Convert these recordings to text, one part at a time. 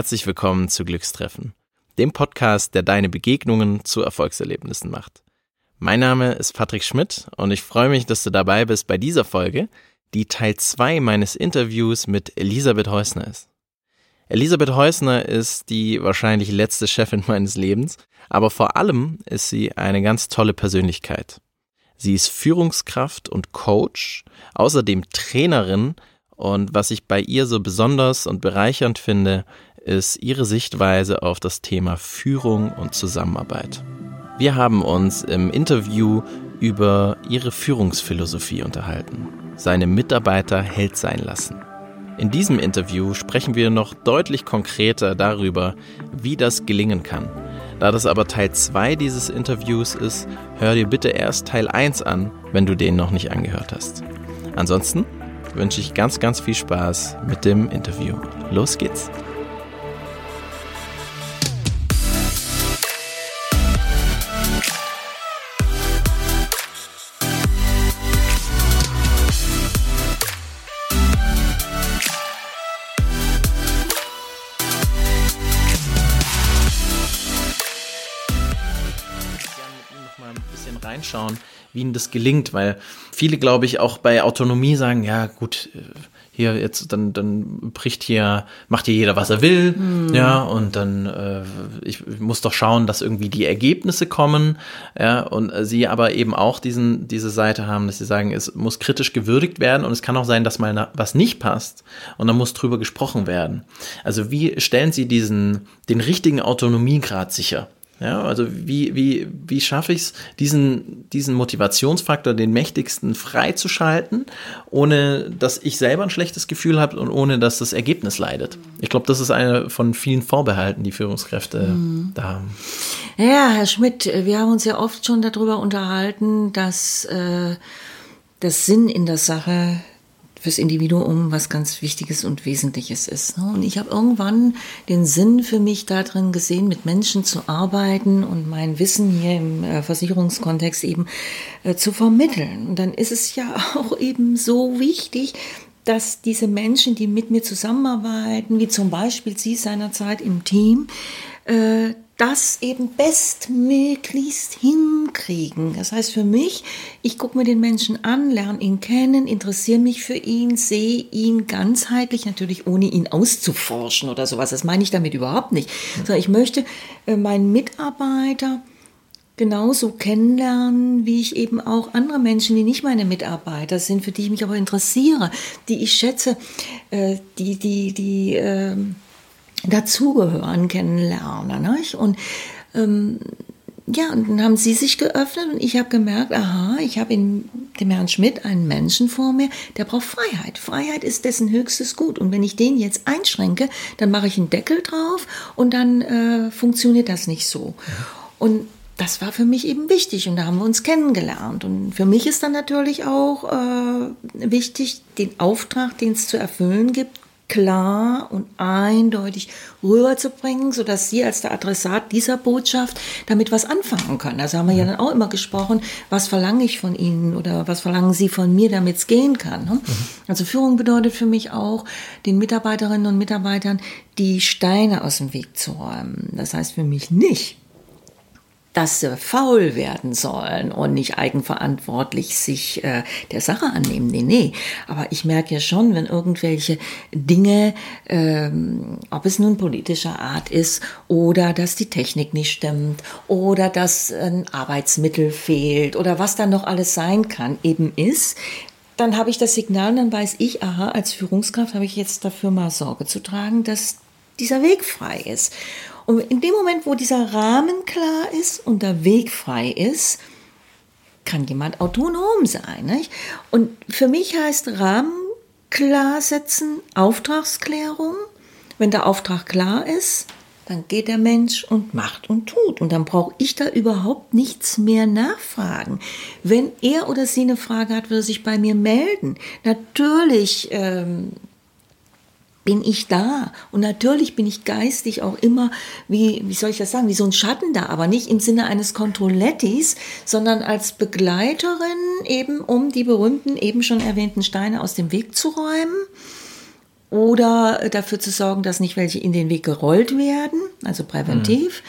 herzlich willkommen zu Glückstreffen, dem Podcast, der deine Begegnungen zu Erfolgserlebnissen macht. Mein Name ist Patrick Schmidt und ich freue mich, dass du dabei bist bei dieser Folge, die Teil 2 meines Interviews mit Elisabeth Häusner ist. Elisabeth Häusner ist die wahrscheinlich letzte Chefin meines Lebens, aber vor allem ist sie eine ganz tolle Persönlichkeit. Sie ist Führungskraft und Coach, außerdem Trainerin und was ich bei ihr so besonders und bereichernd finde, ist ihre Sichtweise auf das Thema Führung und Zusammenarbeit. Wir haben uns im Interview über ihre Führungsphilosophie unterhalten. Seine Mitarbeiter Held sein lassen. In diesem Interview sprechen wir noch deutlich konkreter darüber, wie das gelingen kann. Da das aber Teil 2 dieses Interviews ist, hör dir bitte erst Teil 1 an, wenn du den noch nicht angehört hast. Ansonsten wünsche ich ganz, ganz viel Spaß mit dem Interview. Los geht's! Reinschauen, wie ihnen das gelingt, weil viele, glaube ich, auch bei Autonomie sagen, ja gut, hier jetzt, dann, dann bricht hier, macht hier jeder, was er will, hm. ja, und dann, äh, ich, ich muss doch schauen, dass irgendwie die Ergebnisse kommen, ja, und äh, sie aber eben auch diesen, diese Seite haben, dass sie sagen, es muss kritisch gewürdigt werden und es kann auch sein, dass mal was nicht passt und dann muss drüber gesprochen werden. Also wie stellen Sie diesen, den richtigen Autonomiegrad sicher? Ja, also wie, wie, wie schaffe ich es, diesen, diesen Motivationsfaktor, den mächtigsten freizuschalten, ohne dass ich selber ein schlechtes Gefühl habe und ohne dass das Ergebnis leidet. Ich glaube, das ist eine von vielen Vorbehalten, die Führungskräfte mhm. da haben. Ja, Herr Schmidt, wir haben uns ja oft schon darüber unterhalten, dass äh, das Sinn in der Sache fürs Individuum was ganz Wichtiges und Wesentliches ist. Ne? Und ich habe irgendwann den Sinn für mich darin gesehen, mit Menschen zu arbeiten und mein Wissen hier im äh, Versicherungskontext eben äh, zu vermitteln. Und dann ist es ja auch eben so wichtig, dass diese Menschen, die mit mir zusammenarbeiten, wie zum Beispiel Sie seinerzeit im Team, äh, das eben bestmöglichst hinkriegen. Das heißt für mich, ich gucke mir den Menschen an, lerne ihn kennen, interessiere mich für ihn, sehe ihn ganzheitlich, natürlich ohne ihn auszuforschen oder sowas. Das meine ich damit überhaupt nicht. Sondern ich möchte äh, meinen Mitarbeiter genauso kennenlernen, wie ich eben auch andere Menschen, die nicht meine Mitarbeiter sind, für die ich mich aber interessiere, die ich schätze, äh, die, die, die, äh, dazugehören, kennenlernen. Nicht? Und ähm, ja, und dann haben sie sich geöffnet und ich habe gemerkt, aha, ich habe in dem Herrn Schmidt einen Menschen vor mir, der braucht Freiheit. Freiheit ist dessen höchstes Gut. Und wenn ich den jetzt einschränke, dann mache ich einen Deckel drauf und dann äh, funktioniert das nicht so. Und das war für mich eben wichtig und da haben wir uns kennengelernt. Und für mich ist dann natürlich auch äh, wichtig, den Auftrag, den es zu erfüllen gibt, klar und eindeutig rüberzubringen, sodass Sie als der Adressat dieser Botschaft damit was anfangen können. Also haben wir ja dann auch immer gesprochen, was verlange ich von Ihnen oder was verlangen Sie von mir, damit es gehen kann. Ne? Mhm. Also Führung bedeutet für mich auch, den Mitarbeiterinnen und Mitarbeitern die Steine aus dem Weg zu räumen. Das heißt für mich nicht, dass sie faul werden sollen und nicht eigenverantwortlich sich äh, der Sache annehmen. Nee, nee. Aber ich merke ja schon, wenn irgendwelche Dinge, ähm, ob es nun politischer Art ist oder dass die Technik nicht stimmt oder dass ein Arbeitsmittel fehlt oder was dann noch alles sein kann, eben ist, dann habe ich das Signal, dann weiß ich, aha, als Führungskraft habe ich jetzt dafür mal Sorge zu tragen, dass dieser Weg frei ist. Und in dem Moment, wo dieser Rahmen klar ist und der Weg frei ist, kann jemand autonom sein. Nicht? Und für mich heißt Rahmen klar setzen Auftragsklärung. Wenn der Auftrag klar ist, dann geht der Mensch und macht und tut. Und dann brauche ich da überhaupt nichts mehr nachfragen. Wenn er oder sie eine Frage hat, wird er sich bei mir melden. Natürlich ähm, bin ich da. Und natürlich bin ich geistig auch immer, wie, wie soll ich das sagen, wie so ein Schatten da, aber nicht im Sinne eines Controlettis, sondern als Begleiterin eben, um die berühmten, eben schon erwähnten Steine aus dem Weg zu räumen oder dafür zu sorgen, dass nicht welche in den Weg gerollt werden, also präventiv.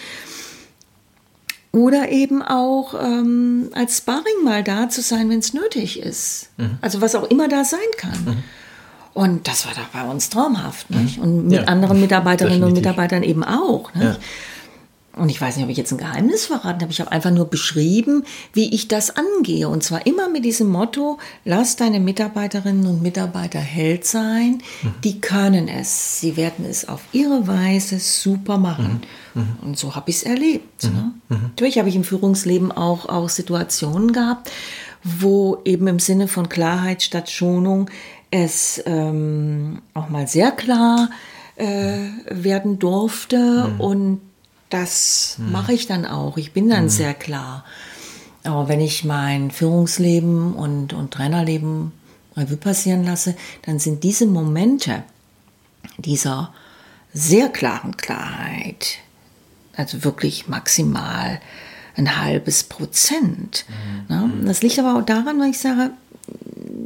Mhm. Oder eben auch ähm, als Sparring mal da zu sein, wenn es nötig ist. Mhm. Also was auch immer da sein kann. Mhm. Und das war doch bei uns traumhaft. Nicht? Mhm. Und mit ja, anderen Mitarbeiterinnen definitiv. und Mitarbeitern eben auch. Nicht? Ja und ich weiß nicht, ob ich jetzt ein Geheimnis verraten habe, ich habe einfach nur beschrieben, wie ich das angehe. Und zwar immer mit diesem Motto, lass deine Mitarbeiterinnen und Mitarbeiter Held sein, mhm. die können es. Sie werden es auf ihre Weise super machen. Mhm. Mhm. Und so habe ich es erlebt. Mhm. Ne? Natürlich habe ich im Führungsleben auch, auch Situationen gehabt, wo eben im Sinne von Klarheit statt Schonung es ähm, auch mal sehr klar äh, werden durfte mhm. und das hm. mache ich dann auch. Ich bin dann hm. sehr klar. Aber wenn ich mein Führungsleben und, und Trainerleben Revue passieren lasse, dann sind diese Momente dieser sehr klaren Klarheit, also wirklich maximal ein halbes Prozent. Mhm. Ne? Das liegt aber auch daran, weil ich sage,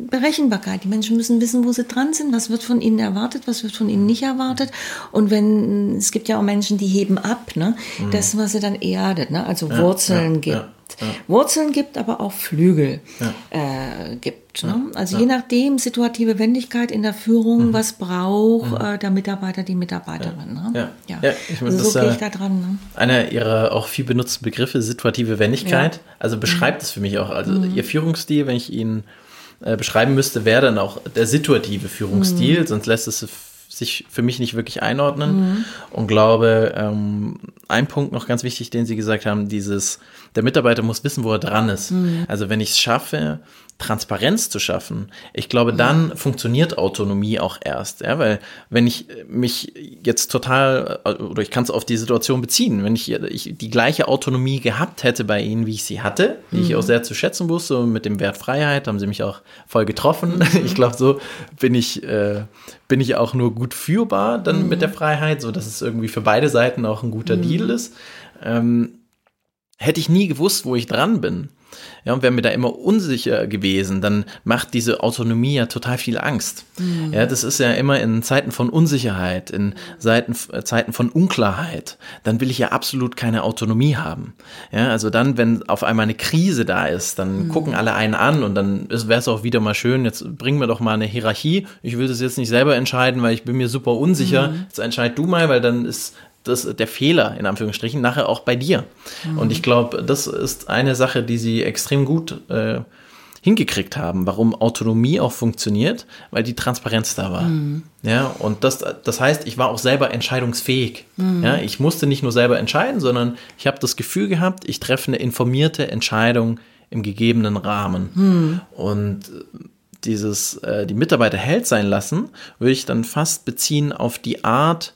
Berechenbarkeit. Die Menschen müssen wissen, wo sie dran sind, was wird von ihnen erwartet, was wird von ihnen nicht erwartet. Und wenn, es gibt ja auch Menschen, die heben ab, ne? Mhm. Das, was sie dann erdet, ne? Also ja, Wurzeln ja, gibt. Ja, Wurzeln gibt, aber auch Flügel äh, gibt. Ne? Also je nachdem, situative Wendigkeit in der Führung, mhm. was braucht mhm. äh, der Mitarbeiter, die Mitarbeiterin. Ne? Ja, ja. ich meine, also so gehe ich da dran. Ne? Einer ihrer auch viel benutzten Begriffe, situative Wendigkeit. Also beschreibt es für mich auch. Also mhm. ihr Führungsstil, wenn ich ihn äh, beschreiben müsste, wäre dann auch der situative Führungsstil, mhm. sonst lässt es sich für mich nicht wirklich einordnen. Mhm. Und glaube, ähm, ein Punkt noch ganz wichtig, den Sie gesagt haben, dieses, der Mitarbeiter muss wissen, wo er dran ist. Mhm. Also wenn ich es schaffe, Transparenz zu schaffen, ich glaube, dann ja. funktioniert Autonomie auch erst. Ja, weil wenn ich mich jetzt total, oder ich kann es auf die Situation beziehen, wenn ich, ich, die gleiche Autonomie gehabt hätte bei Ihnen, wie ich sie hatte, die mhm. ich auch sehr zu schätzen wusste, und mit dem Wert Freiheit haben Sie mich auch voll getroffen. Mhm. Ich glaube, so bin ich, äh, bin ich auch nur gut führbar dann mhm. mit der Freiheit, so dass es irgendwie für beide Seiten auch ein guter mhm. Deal ist. Ähm, hätte ich nie gewusst, wo ich dran bin, ja, und wäre mir da immer unsicher gewesen, dann macht diese Autonomie ja total viel Angst. Mhm. Ja, das ist ja immer in Zeiten von Unsicherheit, in Zeiten, äh, Zeiten von Unklarheit. Dann will ich ja absolut keine Autonomie haben. Ja, also dann, wenn auf einmal eine Krise da ist, dann mhm. gucken alle einen an und dann wäre es auch wieder mal schön, jetzt bringen wir doch mal eine Hierarchie. Ich will das jetzt nicht selber entscheiden, weil ich bin mir super unsicher. Mhm. Jetzt entscheid du mal, weil dann ist das, der Fehler in Anführungsstrichen nachher auch bei dir. Mhm. Und ich glaube, das ist eine Sache, die sie extrem gut äh, hingekriegt haben, warum Autonomie auch funktioniert, weil die Transparenz da war. Mhm. Ja, und das, das heißt, ich war auch selber entscheidungsfähig. Mhm. Ja, ich musste nicht nur selber entscheiden, sondern ich habe das Gefühl gehabt, ich treffe eine informierte Entscheidung im gegebenen Rahmen. Mhm. Und dieses, äh, die Mitarbeiter held sein lassen, würde ich dann fast beziehen auf die Art,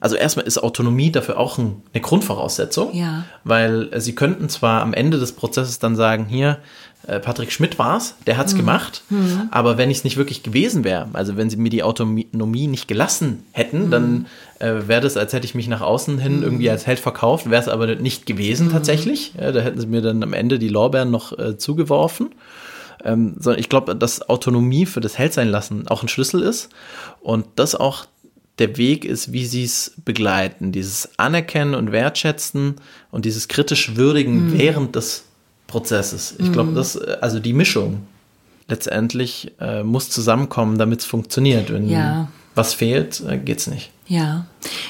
also erstmal ist Autonomie dafür auch ein, eine Grundvoraussetzung, ja. weil äh, sie könnten zwar am Ende des Prozesses dann sagen, hier, äh, Patrick Schmidt war's, der hat's mhm. gemacht, mhm. aber wenn ich es nicht wirklich gewesen wäre, also wenn sie mir die Autonomie nicht gelassen hätten, mhm. dann äh, wäre das, als hätte ich mich nach außen hin mhm. irgendwie als Held verkauft, wäre es aber nicht gewesen mhm. tatsächlich. Ja, da hätten sie mir dann am Ende die Lorbeeren noch äh, zugeworfen. Ähm, sondern ich glaube, dass Autonomie für das Heldsein lassen auch ein Schlüssel ist und das auch der Weg ist, wie sie es begleiten. Dieses Anerkennen und Wertschätzen und dieses kritisch Würdigen mhm. während des Prozesses. Ich glaube, mhm. das, also die Mischung letztendlich äh, muss zusammenkommen, damit es funktioniert. Wenn ja. was fehlt, äh, es nicht. Ja,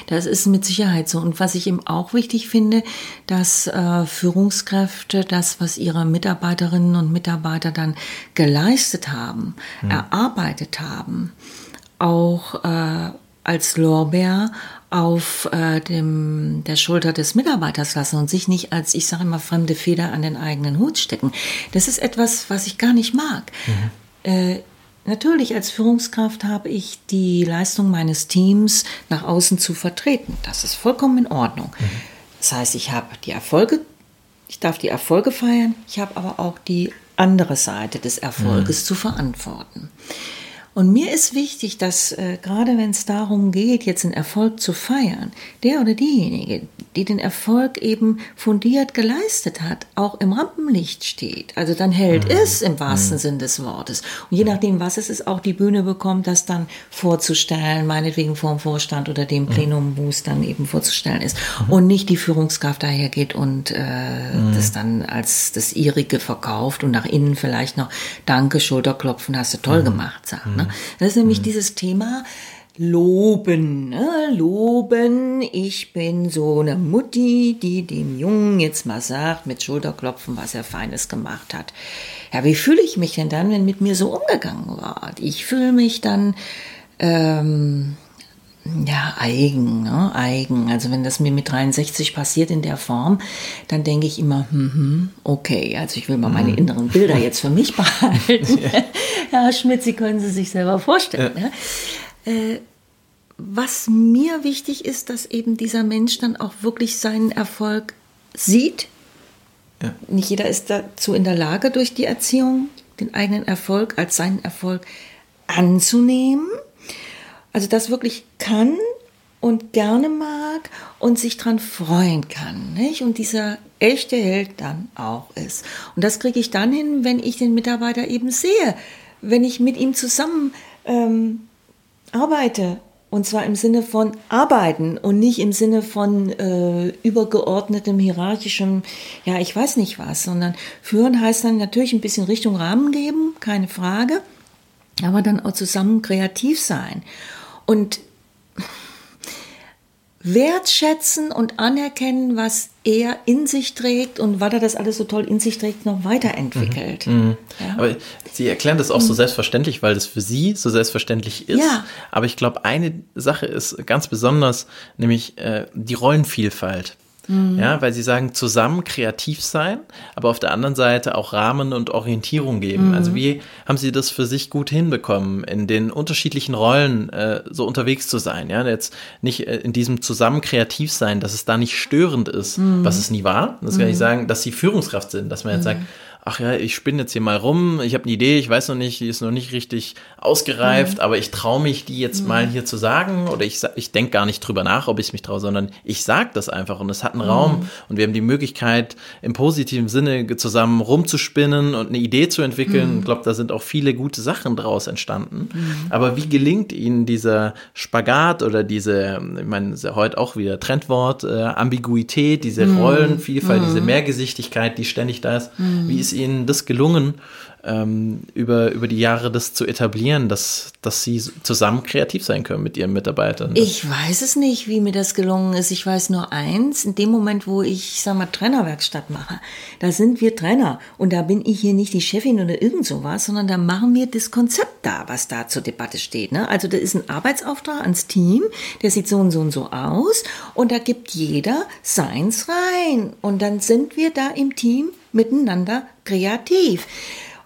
das ist mit Sicherheit so. Und was ich eben auch wichtig finde, dass äh, Führungskräfte das, was ihre Mitarbeiterinnen und Mitarbeiter dann geleistet haben, mhm. erarbeitet haben, auch äh, als Lorbeer auf äh, dem, der Schulter des Mitarbeiters lassen und sich nicht als, ich sage immer, fremde Feder an den eigenen Hut stecken. Das ist etwas, was ich gar nicht mag. Mhm. Äh, natürlich, als Führungskraft habe ich die Leistung meines Teams nach außen zu vertreten. Das ist vollkommen in Ordnung. Mhm. Das heißt, ich habe die Erfolge, ich darf die Erfolge feiern, ich habe aber auch die andere Seite des Erfolges mhm. zu verantworten. Und mir ist wichtig, dass äh, gerade wenn es darum geht, jetzt einen Erfolg zu feiern, der oder diejenige, die den Erfolg eben fundiert geleistet hat, auch im Rampenlicht steht. Also dann hält mhm. es im wahrsten mhm. Sinn des Wortes. Und je nachdem, was es ist, auch die Bühne bekommt, das dann vorzustellen, meinetwegen vor dem Vorstand oder dem mhm. Plenum, wo es dann eben vorzustellen ist. Mhm. Und nicht die Führungskraft dahergeht und äh, mhm. das dann als das ihrige verkauft und nach innen vielleicht noch Danke, Schulterklopfen, hast du toll mhm. gemacht, sagt. Ne? Das ist nämlich dieses Thema, loben, ne? loben. Ich bin so eine Mutti, die dem Jungen jetzt mal sagt, mit Schulterklopfen, was er Feines gemacht hat. Ja, wie fühle ich mich denn dann, wenn mit mir so umgegangen wird? Ich fühle mich dann, ähm, ja, eigen, ne? eigen. Also wenn das mir mit 63 passiert in der Form, dann denke ich immer, hm, hm, okay, also ich will mal meine mhm. inneren Bilder jetzt für mich behalten. Ja. Herr Schmidt, Sie können sie sich selber vorstellen. Ja. Ne? Äh, was mir wichtig ist, dass eben dieser Mensch dann auch wirklich seinen Erfolg sieht. Ja. Nicht jeder ist dazu in der Lage, durch die Erziehung den eigenen Erfolg als seinen Erfolg anzunehmen. Also das wirklich kann und gerne mag und sich dran freuen kann. Nicht? Und dieser echte Held dann auch ist. Und das kriege ich dann hin, wenn ich den Mitarbeiter eben sehe, wenn ich mit ihm zusammen ähm, arbeite. Und zwar im Sinne von arbeiten und nicht im Sinne von äh, übergeordnetem, hierarchischem, ja, ich weiß nicht was, sondern führen heißt dann natürlich ein bisschen Richtung Rahmen geben, keine Frage, aber dann auch zusammen kreativ sein. Und wertschätzen und anerkennen, was er in sich trägt und weil er das alles so toll in sich trägt, noch weiterentwickelt. Mhm. Mhm. Ja. Aber Sie erklären das auch mhm. so selbstverständlich, weil das für Sie so selbstverständlich ist. Ja. Aber ich glaube, eine Sache ist ganz besonders, nämlich äh, die Rollenvielfalt. Mhm. Ja, weil sie sagen, zusammen kreativ sein, aber auf der anderen Seite auch Rahmen und Orientierung geben. Mhm. Also wie haben sie das für sich gut hinbekommen, in den unterschiedlichen Rollen äh, so unterwegs zu sein? Ja, jetzt nicht äh, in diesem zusammen kreativ sein, dass es da nicht störend ist, mhm. was es nie war. Das kann ich mhm. sagen, dass sie Führungskraft sind, dass man jetzt sagt, mhm ach ja, ich spinne jetzt hier mal rum, ich habe eine Idee, ich weiß noch nicht, die ist noch nicht richtig ausgereift, mhm. aber ich traue mich, die jetzt mhm. mal hier zu sagen oder ich, ich denke gar nicht drüber nach, ob ich mich traue, sondern ich sage das einfach und es hat einen mhm. Raum und wir haben die Möglichkeit, im positiven Sinne zusammen rumzuspinnen und eine Idee zu entwickeln. Mhm. Ich glaube, da sind auch viele gute Sachen draus entstanden. Mhm. Aber wie gelingt Ihnen dieser Spagat oder diese, ich meine, ja heute auch wieder Trendwort, äh, Ambiguität, diese mhm. Rollenvielfalt, diese Mehrgesichtigkeit, die ständig da ist. Wie ist Ihnen das gelungen, ähm, über, über die Jahre das zu etablieren, dass, dass Sie zusammen kreativ sein können mit Ihren Mitarbeitern? Ich weiß es nicht, wie mir das gelungen ist. Ich weiß nur eins, in dem Moment, wo ich, sag mal, Trainerwerkstatt mache, da sind wir Trainer und da bin ich hier nicht die Chefin oder irgend sowas, sondern da machen wir das Konzept da, was da zur Debatte steht. Ne? Also da ist ein Arbeitsauftrag ans Team, der sieht so und so und so aus und da gibt jeder seins rein und dann sind wir da im Team miteinander kreativ.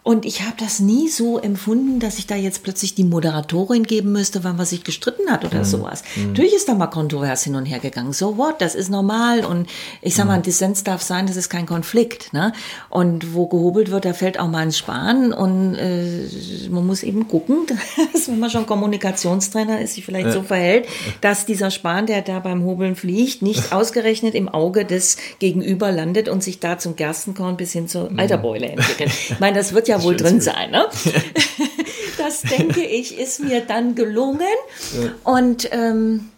Und ich habe das nie so empfunden, dass ich da jetzt plötzlich die Moderatorin geben müsste, wann man sich gestritten hat oder mhm. sowas. Mhm. Natürlich ist da mal kontrovers hin und her gegangen. So what? Das ist normal. Und ich sag mal, ein Dissens darf sein, das ist kein Konflikt. Ne? Und wo gehobelt wird, da fällt auch mal ein Span. Und äh, man muss eben gucken, dass, wenn man schon Kommunikationstrainer ist, sich vielleicht ja. so verhält, dass dieser Span, der da beim Hobeln fliegt, nicht ausgerechnet im Auge des Gegenüber landet und sich da zum Gerstenkorn bis hin zur mhm. Eiterbeule entwickelt. Ich meine, das wird ja wohl drin sein. Ne? das denke ich, ist mir dann gelungen. Ja. Und ähm,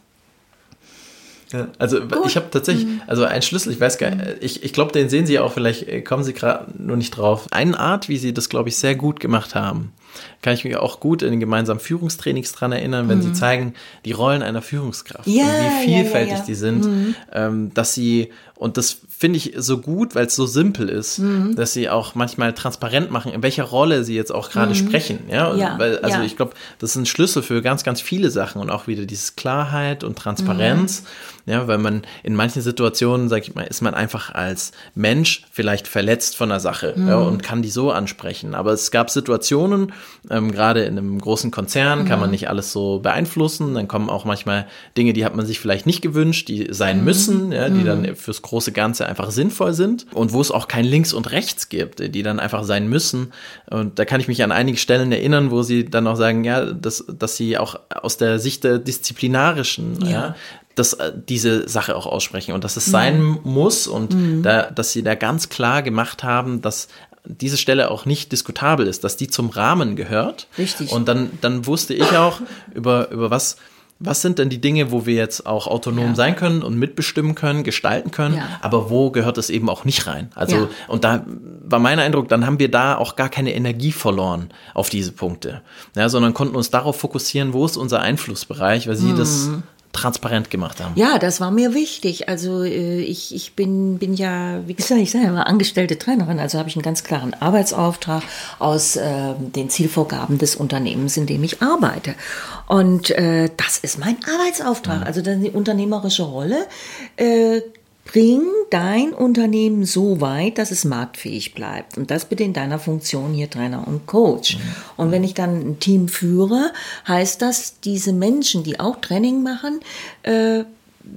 ja, also Gut. ich habe tatsächlich, mhm. also ein Schlüssel, ich weiß gar nicht, ich, ich glaube, den sehen Sie auch, vielleicht äh, kommen Sie gerade nur nicht drauf. Eine Art, wie Sie das, glaube ich, sehr gut gemacht haben, kann ich mich auch gut in den gemeinsamen Führungstrainings dran erinnern, wenn mhm. Sie zeigen, die Rollen einer Führungskraft ja, und wie vielfältig ja, ja, die sind, mhm. ähm, dass Sie, und das finde ich so gut, weil es so simpel ist, mhm. dass sie auch manchmal transparent machen, in welcher Rolle sie jetzt auch gerade mhm. sprechen. Ja, weil, also ich glaube, das ist ein Schlüssel für ganz, ganz viele Sachen und auch wieder dieses Klarheit und Transparenz. Mhm. Ja, weil man in manchen Situationen, sag ich mal, ist man einfach als Mensch vielleicht verletzt von der Sache ja, mhm. und kann die so ansprechen. Aber es gab Situationen, Ähm, Gerade in einem großen Konzern kann man nicht alles so beeinflussen. Dann kommen auch manchmal Dinge, die hat man sich vielleicht nicht gewünscht, die sein müssen, ja, die dann fürs große Ganze einfach sinnvoll sind und wo es auch kein Links und Rechts gibt, die dann einfach sein müssen. Und da kann ich mich an einige Stellen erinnern, wo sie dann auch sagen, ja, dass, dass sie auch aus der Sicht der disziplinarischen, ja, ja dass äh, diese Sache auch aussprechen und dass es sein muss und mhm. da, dass sie da ganz klar gemacht haben, dass diese Stelle auch nicht diskutabel ist, dass die zum Rahmen gehört. Richtig. Und dann, dann wusste ich auch, über, über was, was sind denn die Dinge, wo wir jetzt auch autonom ja. sein können und mitbestimmen können, gestalten können, ja. aber wo gehört es eben auch nicht rein? Also, ja. und da war mein Eindruck, dann haben wir da auch gar keine Energie verloren auf diese Punkte, ja, sondern konnten uns darauf fokussieren, wo ist unser Einflussbereich, weil sie mhm. das transparent gemacht haben. Ja, das war mir wichtig. Also äh, ich, ich bin, bin ja, wie gesagt, ich sage ja mal angestellte Trainerin, also habe ich einen ganz klaren Arbeitsauftrag aus äh, den Zielvorgaben des Unternehmens, in dem ich arbeite. Und äh, das ist mein Arbeitsauftrag, ja. also die unternehmerische Rolle. Äh, Bring dein Unternehmen so weit, dass es marktfähig bleibt. Und das bitte in deiner Funktion hier Trainer und Coach. Mhm. Und wenn ich dann ein Team führe, heißt das, diese Menschen, die auch Training machen, äh,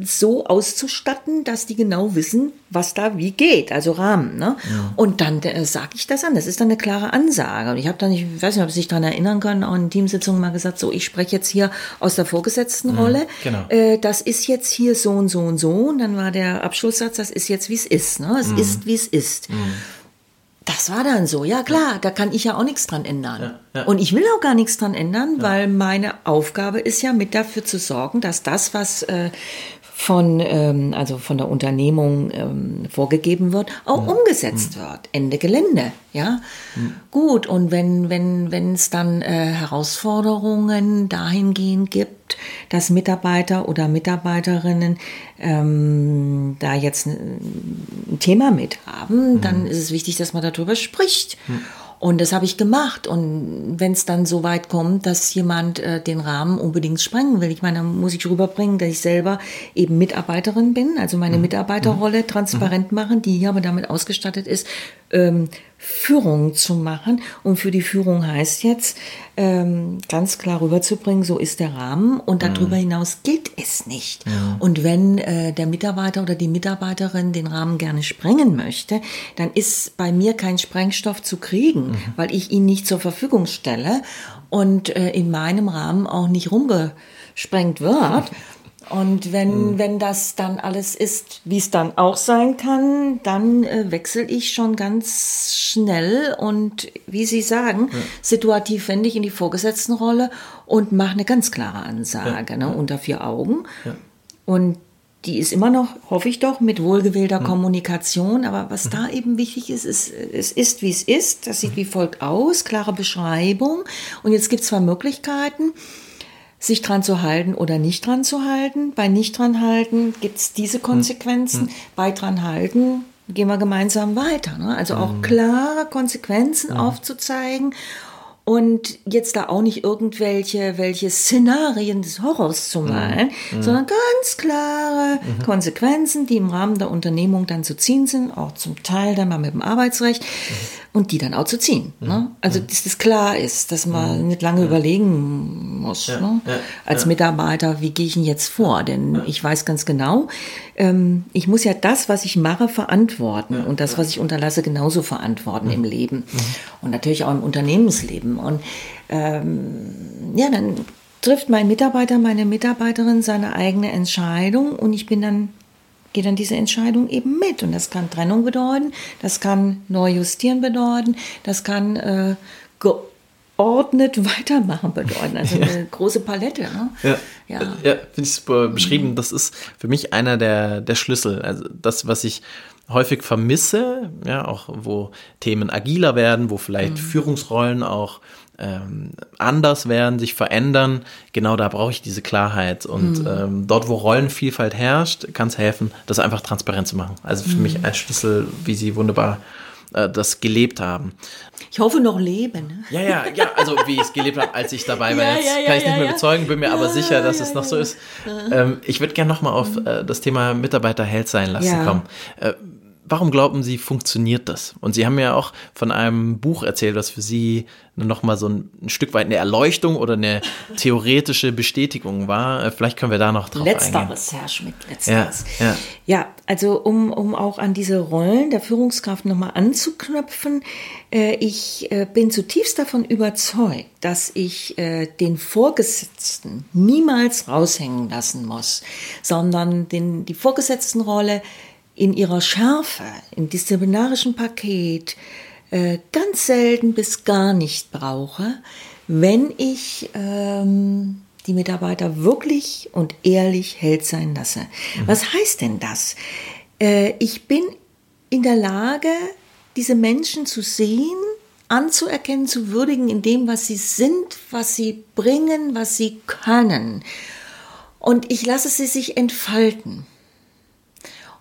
so auszustatten, dass die genau wissen, was da wie geht, also Rahmen. Ne? Ja. Und dann äh, sage ich das an. Das ist dann eine klare Ansage. Und ich habe dann, ich weiß nicht, ob Sie sich daran erinnern können, auch in Teamsitzungen mal gesagt, so, ich spreche jetzt hier aus der vorgesetzten mhm, Rolle. Genau. Äh, das ist jetzt hier so und so und so. Und dann war der Abschlusssatz, das ist jetzt, wie es ist. Ne? Es mhm. ist, wie es ist. Mhm. Das war dann so, ja klar, da kann ich ja auch nichts dran ändern. Ja, ja. Und ich will auch gar nichts dran ändern, ja. weil meine Aufgabe ist ja mit dafür zu sorgen, dass das, was äh, von, ähm, also von der Unternehmung ähm, vorgegeben wird, auch ja. umgesetzt mhm. wird. Ende Gelände, ja. Mhm. Gut, und wenn, wenn, wenn es dann äh, Herausforderungen dahingehend gibt, dass Mitarbeiter oder Mitarbeiterinnen ähm, da jetzt ein Thema mit haben, mhm. dann ist es wichtig, dass man darüber spricht. Und das habe ich gemacht. Und wenn es dann so weit kommt, dass jemand äh, den Rahmen unbedingt sprengen will, ich meine, dann muss ich rüberbringen, dass ich selber eben Mitarbeiterin bin, also meine mhm. Mitarbeiterrolle mhm. transparent mhm. machen, die hier aber damit ausgestattet ist, ähm, Führung zu machen. Und für die Führung heißt jetzt, ähm, ganz klar rüberzubringen, so ist der Rahmen und darüber mhm. hinaus gilt es nicht. Ja. Und wenn äh, der Mitarbeiter oder die Mitarbeiterin den Rahmen gerne sprengen möchte, dann ist bei mir kein Sprengstoff zu kriegen, mhm. weil ich ihn nicht zur Verfügung stelle und äh, in meinem Rahmen auch nicht rumgesprengt wird. Und wenn, mhm. wenn das dann alles ist, wie es dann auch sein kann, dann äh, wechsle ich schon ganz schnell und, wie Sie sagen, ja. situativ wende ich in die Vorgesetztenrolle und mache eine ganz klare Ansage ja. ne, unter vier Augen. Und die ist immer noch, hoffe ich doch, mit wohlgewählter mhm. Kommunikation. Aber was mhm. da eben wichtig ist, ist, es ist, wie es ist. Das sieht mhm. wie folgt aus, klare Beschreibung. Und jetzt gibt es zwei Möglichkeiten sich dran zu halten oder nicht dran zu halten. Bei nicht dran halten gibt es diese hm. Konsequenzen. Hm. Bei dran halten gehen wir gemeinsam weiter. Ne? Also auch hm. klare Konsequenzen hm. aufzuzeigen und jetzt da auch nicht irgendwelche welche Szenarien des Horrors zu malen, mhm. sondern ganz klare mhm. Konsequenzen, die im Rahmen der Unternehmung dann zu ziehen sind, auch zum Teil dann mal mit dem Arbeitsrecht. Mhm und die dann auch zu ziehen. Mhm. Ne? Also mhm. dass das klar ist, dass man mhm. nicht lange ja. überlegen muss ja. Ne? Ja. als Mitarbeiter, wie gehe ich denn jetzt vor? Denn ich weiß ganz genau, ähm, ich muss ja das, was ich mache, verantworten und das, was ich unterlasse, genauso verantworten im Leben mhm. und natürlich auch im Unternehmensleben. Und ähm, ja, dann trifft mein Mitarbeiter, meine Mitarbeiterin seine eigene Entscheidung und ich bin dann geht dann diese Entscheidung eben mit. Und das kann Trennung bedeuten, das kann neu justieren bedeuten, das kann äh, geordnet weitermachen bedeuten. Also ja. eine große Palette. Ne? Ja, ja. ja finde ich super beschrieben. Das ist für mich einer der, der Schlüssel. Also das, was ich häufig vermisse, ja, auch wo Themen agiler werden, wo vielleicht mhm. Führungsrollen auch ähm, anders werden, sich verändern, genau da brauche ich diese Klarheit. Und mhm. ähm, dort, wo Rollenvielfalt herrscht, kann es helfen, das einfach transparent zu machen. Also für mhm. mich ein Schlüssel, wie Sie wunderbar äh, das gelebt haben. Ich hoffe noch leben. Ne? Ja, ja, ja, also wie ich es gelebt habe, als ich dabei war. Ja, Jetzt ja, kann ich ja, nicht mehr bezeugen, bin mir aber sicher, dass es noch so ist. Ähm, ich würde gerne nochmal auf äh, das Thema Mitarbeiter Held sein lassen kommen. Äh, warum glauben Sie, funktioniert das? Und Sie haben ja auch von einem Buch erzählt, was für Sie nochmal so ein, ein, Stück weit eine Erleuchtung oder eine theoretische Bestätigung war. Äh, vielleicht können wir da noch drauf letzteres, eingehen. Letzteres, Herr Schmidt, letzteres. Ja, ja. ja also um, um auch an diese Rollen der Führungskraft nochmal anzuknüpfen, äh, ich äh, bin zutiefst davon überzeugt, dass ich äh, den Vorgesetzten niemals raushängen lassen muss, sondern den, die Vorgesetztenrolle in ihrer Schärfe, im disziplinarischen Paket, äh, ganz selten bis gar nicht brauche, wenn ich ähm, die Mitarbeiter wirklich und ehrlich hält sein lasse. Mhm. Was heißt denn das? Äh, ich bin in der Lage, diese Menschen zu sehen, anzuerkennen, zu würdigen in dem, was sie sind, was sie bringen, was sie können. Und ich lasse sie sich entfalten.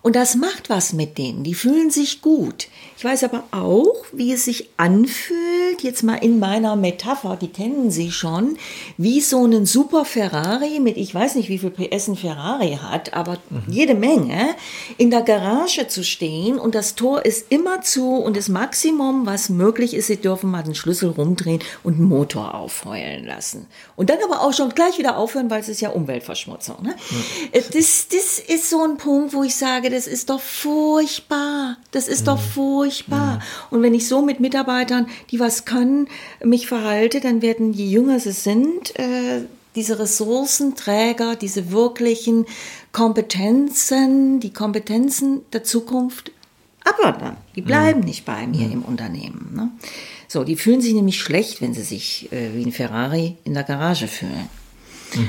Und das macht was mit denen. Die fühlen sich gut. Ich weiß aber auch, wie es sich anfühlt, jetzt mal in meiner Metapher, die kennen Sie schon, wie so ein super Ferrari mit, ich weiß nicht, wie viel PS ein Ferrari hat, aber mhm. jede Menge, in der Garage zu stehen und das Tor ist immer zu und das Maximum, was möglich ist, Sie dürfen mal den Schlüssel rumdrehen und den Motor aufheulen lassen. Und dann aber auch schon gleich wieder aufhören, weil es ist ja Umweltverschmutzung. Ne? Mhm. Das, das ist so ein Punkt, wo ich sage, das ist doch furchtbar. Das ist mhm. doch furchtbar furchtbar. Mhm. Und wenn ich so mit Mitarbeitern, die was können, mich verhalte, dann werden, je jünger sie sind, äh, diese Ressourcenträger, diese wirklichen Kompetenzen, die Kompetenzen der Zukunft abwandern. Die bleiben mhm. nicht bei mir mhm. im Unternehmen. Ne? So, die fühlen sich nämlich schlecht, wenn sie sich äh, wie ein Ferrari in der Garage fühlen. Mhm.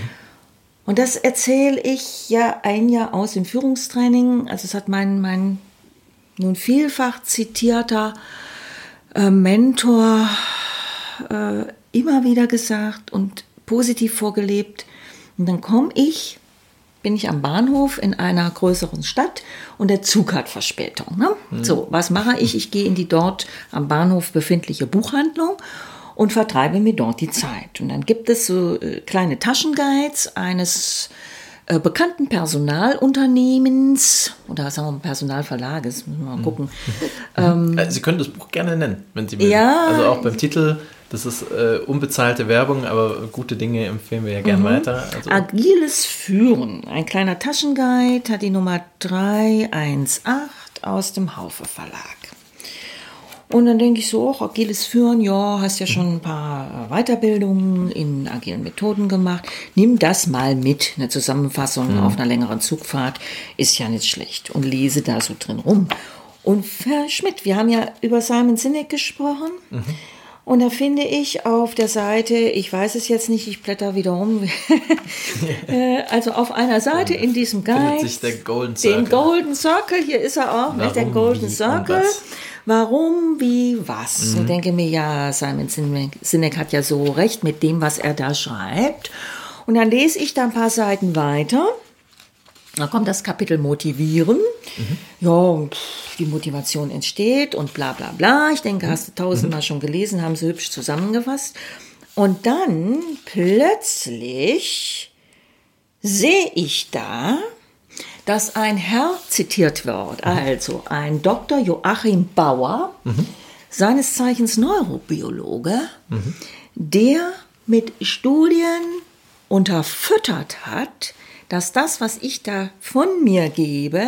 Und das erzähle ich ja ein Jahr aus im Führungstraining. Also es hat mein, mein nun vielfach zitierter äh, Mentor äh, immer wieder gesagt und positiv vorgelebt. Und dann komme ich, bin ich am Bahnhof in einer größeren Stadt und der Zug hat Verspätung. Ne? Mhm. So, was mache ich? Ich gehe in die dort am Bahnhof befindliche Buchhandlung und vertreibe mir dort die Zeit. Und dann gibt es so äh, kleine Taschenguides eines äh, bekannten Personalunternehmens oder sagen wir Personalverlages, müssen wir mal mhm. gucken. ähm, äh, Sie können das Buch gerne nennen, wenn Sie mögen. Ja, also auch beim Titel, das ist äh, unbezahlte Werbung, aber gute Dinge empfehlen wir ja gerne mhm. weiter. Also. Agiles Führen, ein kleiner Taschenguide, hat die Nummer 318 aus dem Haufe Verlag. Und dann denke ich so, auch agiles Führen, ja, hast ja schon ein paar Weiterbildungen in agilen Methoden gemacht. Nimm das mal mit. Eine Zusammenfassung mhm. auf einer längeren Zugfahrt ist ja nicht schlecht. Und lese da so drin rum. Und Herr Schmidt, wir haben ja über Simon Sinek gesprochen. Mhm. Und da finde ich auf der Seite, ich weiß es jetzt nicht, ich blätter wieder um, äh, also auf einer Seite in diesem Guide, Golden Circle. den Golden Circle, hier ist er auch, Warum, der Golden Circle warum, wie, was. Mhm. Und denke mir, ja, Simon Sinek hat ja so recht mit dem, was er da schreibt. Und dann lese ich da ein paar Seiten weiter. Da kommt das Kapitel Motivieren. Mhm. Ja, und die Motivation entsteht und bla bla bla. Ich denke, hast du tausendmal mhm. schon gelesen, haben sie hübsch zusammengefasst. Und dann plötzlich sehe ich da, dass ein Herr zitiert wird, also ein Dr. Joachim Bauer, mhm. seines Zeichens Neurobiologe, mhm. der mit Studien unterfüttert hat, dass das, was ich da von mir gebe,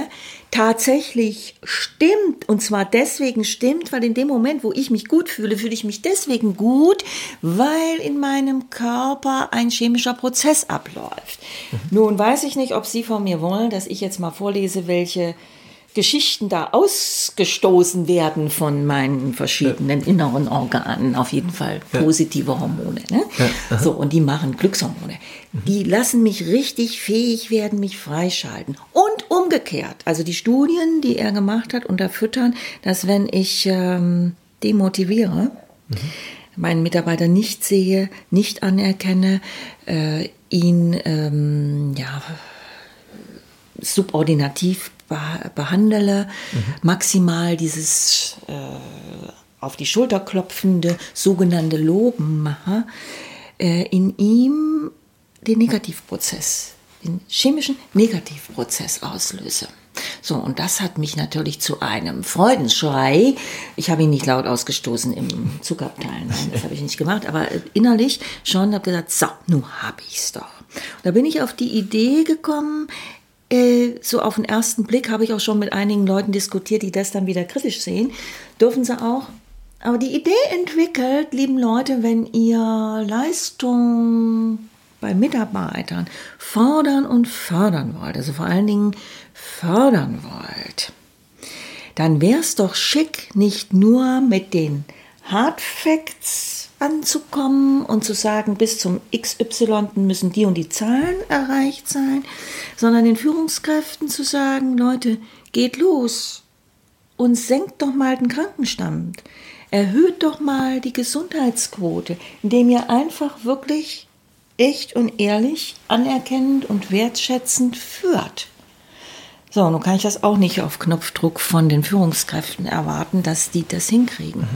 tatsächlich stimmt. Und zwar deswegen stimmt, weil in dem Moment, wo ich mich gut fühle, fühle ich mich deswegen gut, weil in meinem Körper ein chemischer Prozess abläuft. Mhm. Nun weiß ich nicht, ob Sie von mir wollen, dass ich jetzt mal vorlese, welche Geschichten da ausgestoßen werden von meinen verschiedenen ja. inneren Organen. Auf jeden Fall positive ja. Hormone. Ne? Ja. So, und die machen Glückshormone. Mhm. Die lassen mich richtig fähig werden, mich freischalten. Und umgekehrt. Also die Studien, die er gemacht hat, unterfüttern, dass wenn ich ähm, demotiviere, mhm. meinen Mitarbeiter nicht sehe, nicht anerkenne, äh, ihn ähm, ja subordinativ behandle, mhm. maximal dieses äh, auf die Schulter klopfende sogenannte Loben mache, äh, in ihm den Negativprozess, den chemischen Negativprozess auslöse. So, und das hat mich natürlich zu einem Freudenschrei. Ich habe ihn nicht laut ausgestoßen im Zugabteil, nein, das habe ich nicht gemacht, aber innerlich schon habe gesagt, so, nun habe ich's doch. Da bin ich auf die Idee gekommen, so auf den ersten Blick habe ich auch schon mit einigen Leuten diskutiert, die das dann wieder kritisch sehen. Dürfen sie auch. Aber die Idee entwickelt, lieben Leute, wenn ihr Leistung bei Mitarbeitern fordern und fördern wollt, also vor allen Dingen fördern wollt, dann wäre es doch schick, nicht nur mit den Hard Facts anzukommen und zu sagen, bis zum XY müssen die und die Zahlen erreicht sein, sondern den Führungskräften zu sagen, Leute, geht los und senkt doch mal den Krankenstand. Erhöht doch mal die Gesundheitsquote, indem ihr einfach wirklich echt und ehrlich, anerkennend und wertschätzend führt. So, nun kann ich das auch nicht auf Knopfdruck von den Führungskräften erwarten, dass die das hinkriegen.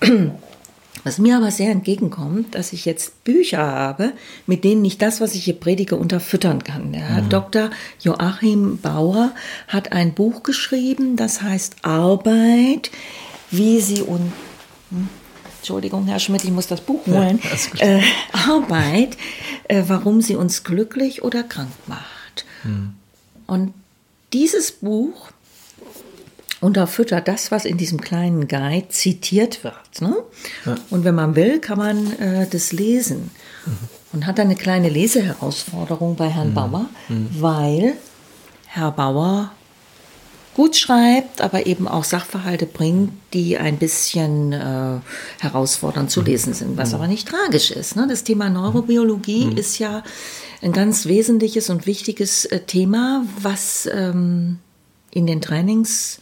Mhm. Was mir aber sehr entgegenkommt, dass ich jetzt Bücher habe, mit denen ich das, was ich hier predige, unterfüttern kann. Der mhm. Dr. Joachim Bauer hat ein Buch geschrieben, das heißt Arbeit, wie sie und hm, Entschuldigung, Herr Schmidt, ich muss das Buch holen. Ja, äh, Arbeit, äh, warum sie uns glücklich oder krank macht. Mhm. Und dieses Buch unterfüttert das, was in diesem kleinen Guide zitiert wird. Ne? Ja. Und wenn man will, kann man äh, das lesen. Mhm. Und hat dann eine kleine Leseherausforderung bei Herrn mhm. Bauer, mhm. weil Herr Bauer gut schreibt, aber eben auch Sachverhalte bringt, die ein bisschen äh, herausfordernd zu mhm. lesen sind, was mhm. aber nicht tragisch ist. Ne? Das Thema Neurobiologie mhm. ist ja ein ganz wesentliches und wichtiges äh, Thema, was ähm, in den Trainings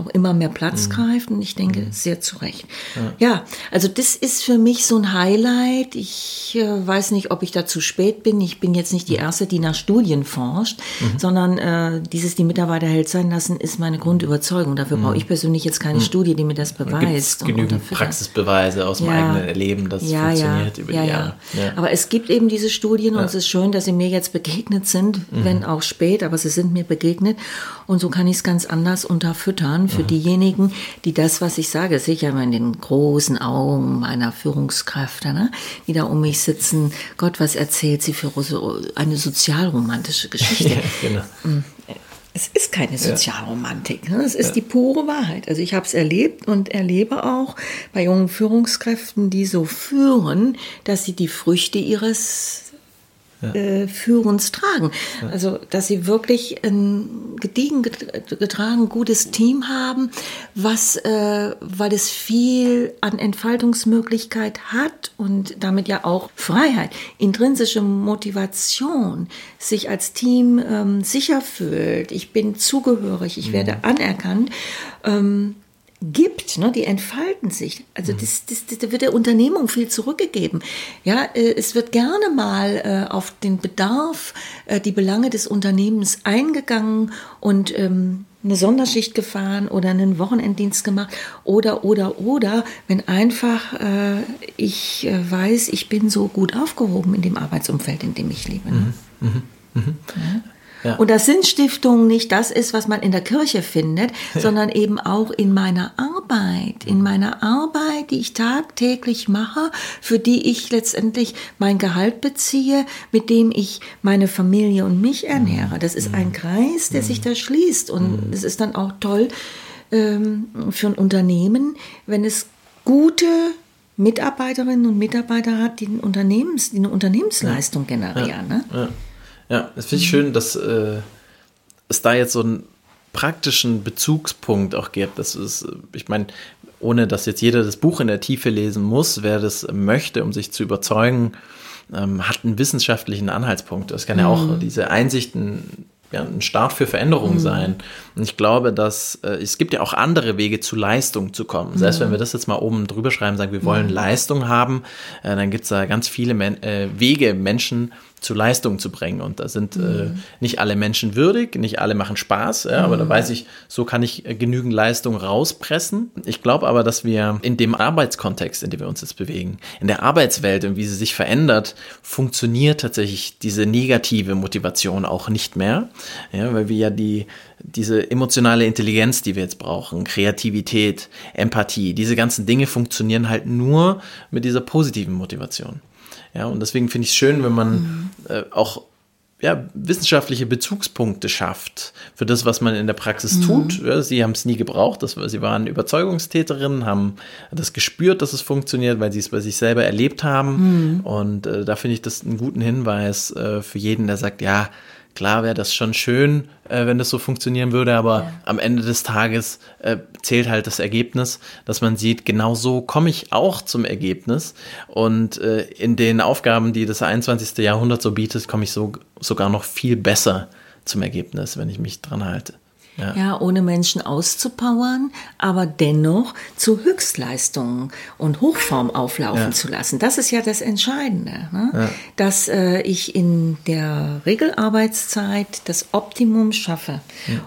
auch immer mehr Platz mhm. greift und ich denke, mhm. sehr zu Recht. Ja. ja. also das ist für mich so ein Highlight. Ich äh, weiß nicht, ob ich da zu spät bin. Ich bin jetzt nicht die Erste, die nach Studien forscht, mhm. sondern äh, dieses die Mitarbeiter hält sein lassen, ist meine Grundüberzeugung. Dafür brauche mhm. ich persönlich jetzt keine mhm. Studie, die mir das beweist. Es genügend Praxisbeweise aus ja. eigenen Erleben, das ja, funktioniert ja, über die Jahre. Aber es gibt eben diese Studien und es ist schön, dass sie mir jetzt begegnet sind, mhm. wenn auch spät, aber sie sind mir begegnet. Und so kann ich es ganz anders unterfüttern für mhm. diejenigen, die das, was ich sage, sicher mal in den großen Augen meiner Führungskräfte, ne, die da um mich sitzen, Gott, was erzählt sie für eine sozialromantische Geschichte? ja, genau. Mm, es ist keine Sozialromantik, ne? es ist ja. die pure Wahrheit. Also ich habe es erlebt und erlebe auch bei jungen Führungskräften, die so führen, dass sie die Früchte ihres ja. äh, Führens tragen. Ja. Also, dass sie wirklich ein gediegen getragen gutes Team haben, was, äh, weil es viel an Entfaltungsmöglichkeit hat und damit ja auch Freiheit, intrinsische Motivation, sich als Team ähm, sicher fühlt. Ich bin zugehörig, ich mhm. werde anerkannt. Ähm, gibt, ne, die entfalten sich. Also das, das, das, da wird der Unternehmung viel zurückgegeben. Ja, äh, es wird gerne mal äh, auf den Bedarf, äh, die Belange des Unternehmens eingegangen und ähm, eine Sonderschicht gefahren oder einen Wochenenddienst gemacht oder oder oder wenn einfach äh, ich äh, weiß, ich bin so gut aufgehoben in dem Arbeitsumfeld, in dem ich lebe. Ne? Mhm. Mhm. Mhm. Ja? Ja. Und dass Sinnstiftung nicht das ist, was man in der Kirche findet, ja. sondern eben auch in meiner Arbeit, in meiner Arbeit, die ich tagtäglich mache, für die ich letztendlich mein Gehalt beziehe, mit dem ich meine Familie und mich ernähre. Das ist ein Kreis, der sich da schließt. Und es ist dann auch toll ähm, für ein Unternehmen, wenn es gute Mitarbeiterinnen und Mitarbeiter hat, die, Unternehmens, die eine Unternehmensleistung generieren. Ne? Ja. Ja, das finde ich schön, dass äh, es da jetzt so einen praktischen Bezugspunkt auch gibt. Das ist, ich meine, ohne dass jetzt jeder das Buch in der Tiefe lesen muss, wer das möchte, um sich zu überzeugen, ähm, hat einen wissenschaftlichen Anhaltspunkt. Das kann mhm. ja auch mhm. diese Einsichten ja, ein Start für Veränderung mhm. sein. Und ich glaube, dass äh, es gibt ja auch andere Wege zu Leistung zu kommen. Selbst mhm. wenn wir das jetzt mal oben drüber schreiben, sagen, wir wollen mhm. Leistung haben, äh, dann gibt es da ganz viele Men äh, Wege, Menschen zu Leistung zu bringen. Und da sind mhm. äh, nicht alle Menschen würdig, nicht alle machen Spaß, ja, aber mhm. da weiß ich, so kann ich äh, genügend Leistung rauspressen. Ich glaube aber, dass wir in dem Arbeitskontext, in dem wir uns jetzt bewegen, in der Arbeitswelt und wie sie sich verändert, funktioniert tatsächlich diese negative Motivation auch nicht mehr, ja, weil wir ja die diese emotionale Intelligenz, die wir jetzt brauchen, Kreativität, Empathie, diese ganzen Dinge funktionieren halt nur mit dieser positiven Motivation. Ja, und deswegen finde ich es schön, wenn man mhm. äh, auch ja, wissenschaftliche Bezugspunkte schafft für das, was man in der Praxis mhm. tut. Ja, sie haben es nie gebraucht, das, sie waren Überzeugungstäterinnen, haben das gespürt, dass es funktioniert, weil sie es bei sich selber erlebt haben. Mhm. Und äh, da finde ich das einen guten Hinweis äh, für jeden, der sagt, ja, Klar wäre das schon schön, äh, wenn das so funktionieren würde, aber ja. am Ende des Tages äh, zählt halt das Ergebnis, dass man sieht, genau so komme ich auch zum Ergebnis. Und äh, in den Aufgaben, die das 21. Jahrhundert so bietet, komme ich so, sogar noch viel besser zum Ergebnis, wenn ich mich dran halte. Ja. ja. ohne Menschen auszupowern, aber dennoch zu Höchstleistungen und Hochform auflaufen ja. zu lassen. Das ist ja das Entscheidende, ne? ja. dass äh, ich in der Regelarbeitszeit das Optimum schaffe.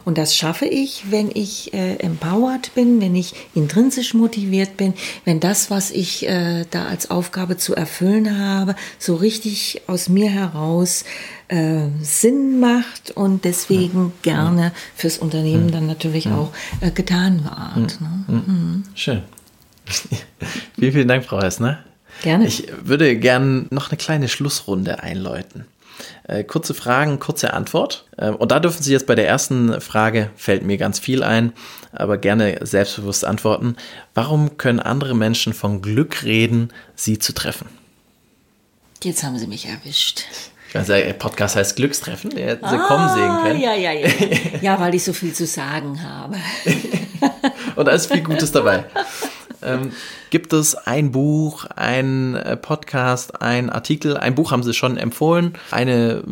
Und das schaffe ich, wenn ich äh, empowered bin, wenn ich intrinsisch motiviert bin, wenn das, was ich äh, da als Aufgabe zu erfüllen habe, so richtig aus mir heraus äh, Sinn macht und deswegen ja. gerne fürs Unternehmen dann natürlich auch äh, getan wird. Ne? Mhm. Schön. vielen, vielen Dank, Frau Hessner. Gerne. Ich würde gerne noch eine kleine Schlussrunde einläuten. Äh, kurze Fragen, kurze Antwort. Äh, und da dürfen Sie jetzt bei der ersten Frage, fällt mir ganz viel ein, aber gerne selbstbewusst antworten. Warum können andere Menschen von Glück reden, Sie zu treffen? Jetzt haben Sie mich erwischt. Also der Podcast heißt Glückstreffen, der hätten Sie ah, kommen sehen können. Ja, ja, ja. Ja, weil ich so viel zu sagen habe. Und da ist viel Gutes dabei. Ähm, gibt es ein Buch, ein äh, Podcast, ein Artikel? Ein Buch haben Sie schon empfohlen. Eine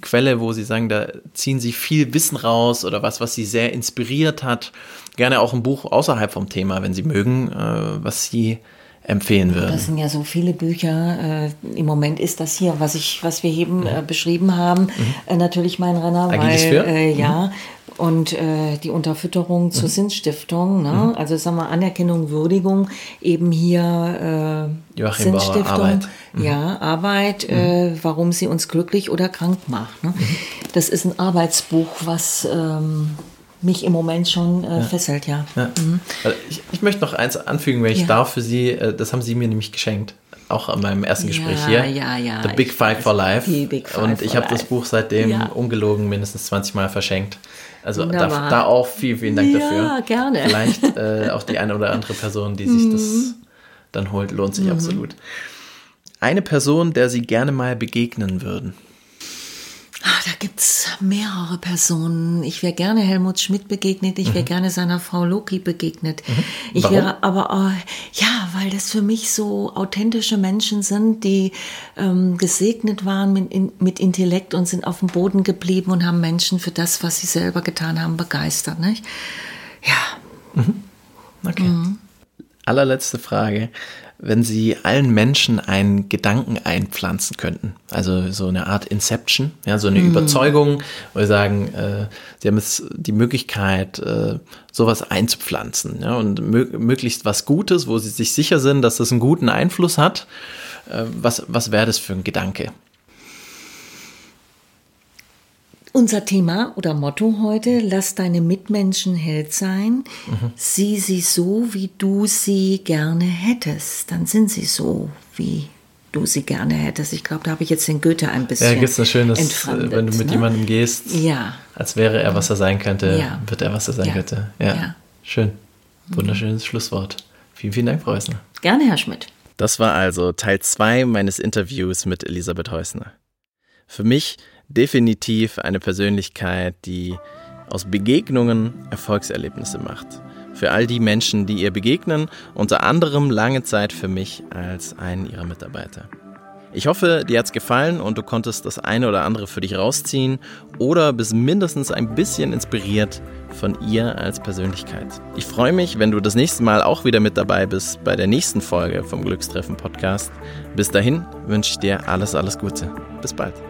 Quelle, wo Sie sagen, da ziehen Sie viel Wissen raus oder was, was Sie sehr inspiriert hat. Gerne auch ein Buch außerhalb vom Thema, wenn Sie mögen, äh, was Sie empfehlen würden? Das sind ja so viele Bücher. Äh, Im Moment ist das hier, was ich, was wir eben äh, beschrieben haben, mhm. äh, natürlich mein Renner, Agilis weil äh, ja mhm. und äh, die Unterfütterung zur mhm. Sinnstiftung, ne? Mhm. also sagen wir Anerkennung, Würdigung, eben hier äh, Joachim Sinnstiftung, Bauer, Arbeit. Mhm. ja Arbeit, äh, warum sie uns glücklich oder krank macht. Ne? Mhm. Das ist ein Arbeitsbuch, was ähm, mich im Moment schon äh, ja. fesselt, ja. ja. Mhm. Also ich, ich, möchte noch eins anfügen, wenn ich ja. darf für Sie, äh, das haben Sie mir nämlich geschenkt, auch an meinem ersten Gespräch hier. Ja, ja, The Big Five for Life. Die Big Five Und ich habe das Buch seitdem ungelogen mindestens 20 Mal verschenkt. Also da, da, auch vielen, vielen Dank dafür. Ja, gerne. Vielleicht äh, auch die eine oder andere Person, die sich das mhm. dann holt, lohnt sich mhm. absolut. Eine Person, der Sie gerne mal begegnen würden. Da gibt's mehrere Personen. Ich wäre gerne Helmut Schmidt begegnet, ich wäre mhm. gerne seiner Frau Loki begegnet. Mhm. Ich wäre aber, oh, ja, weil das für mich so authentische Menschen sind, die ähm, gesegnet waren mit, in, mit Intellekt und sind auf dem Boden geblieben und haben Menschen für das, was sie selber getan haben, begeistert. Nicht? Ja. Mhm. Okay. Mhm. Allerletzte Frage wenn Sie allen Menschen einen Gedanken einpflanzen könnten. Also so eine Art Inception, ja, so eine mhm. Überzeugung, wo Sie sagen, äh, Sie haben jetzt die Möglichkeit, äh, sowas einzupflanzen, ja, und mö möglichst was Gutes, wo Sie sich sicher sind, dass das einen guten Einfluss hat. Äh, was was wäre das für ein Gedanke? Unser Thema oder Motto heute, lass deine Mitmenschen Held sein. Mhm. Sieh sie so, wie du sie gerne hättest. Dann sind sie so, wie du sie gerne hättest. Ich glaube, da habe ich jetzt den Goethe ein bisschen. Ja, gibt es ein schönes, wenn du mit ne? jemandem gehst, ja. als wäre er, was er sein könnte, ja. wird er, was er sein ja. könnte. Ja. ja. Schön. Wunderschönes mhm. Schlusswort. Vielen, vielen Dank, Frau Häusner. Gerne, Herr Schmidt. Das war also Teil 2 meines Interviews mit Elisabeth Häusner. Für mich definitiv eine Persönlichkeit, die aus Begegnungen Erfolgserlebnisse macht. Für all die Menschen, die ihr begegnen, unter anderem lange Zeit für mich als einen ihrer Mitarbeiter. Ich hoffe, dir hat's gefallen und du konntest das eine oder andere für dich rausziehen oder bist mindestens ein bisschen inspiriert von ihr als Persönlichkeit. Ich freue mich, wenn du das nächste Mal auch wieder mit dabei bist bei der nächsten Folge vom Glückstreffen Podcast. Bis dahin wünsche ich dir alles, alles Gute. Bis bald.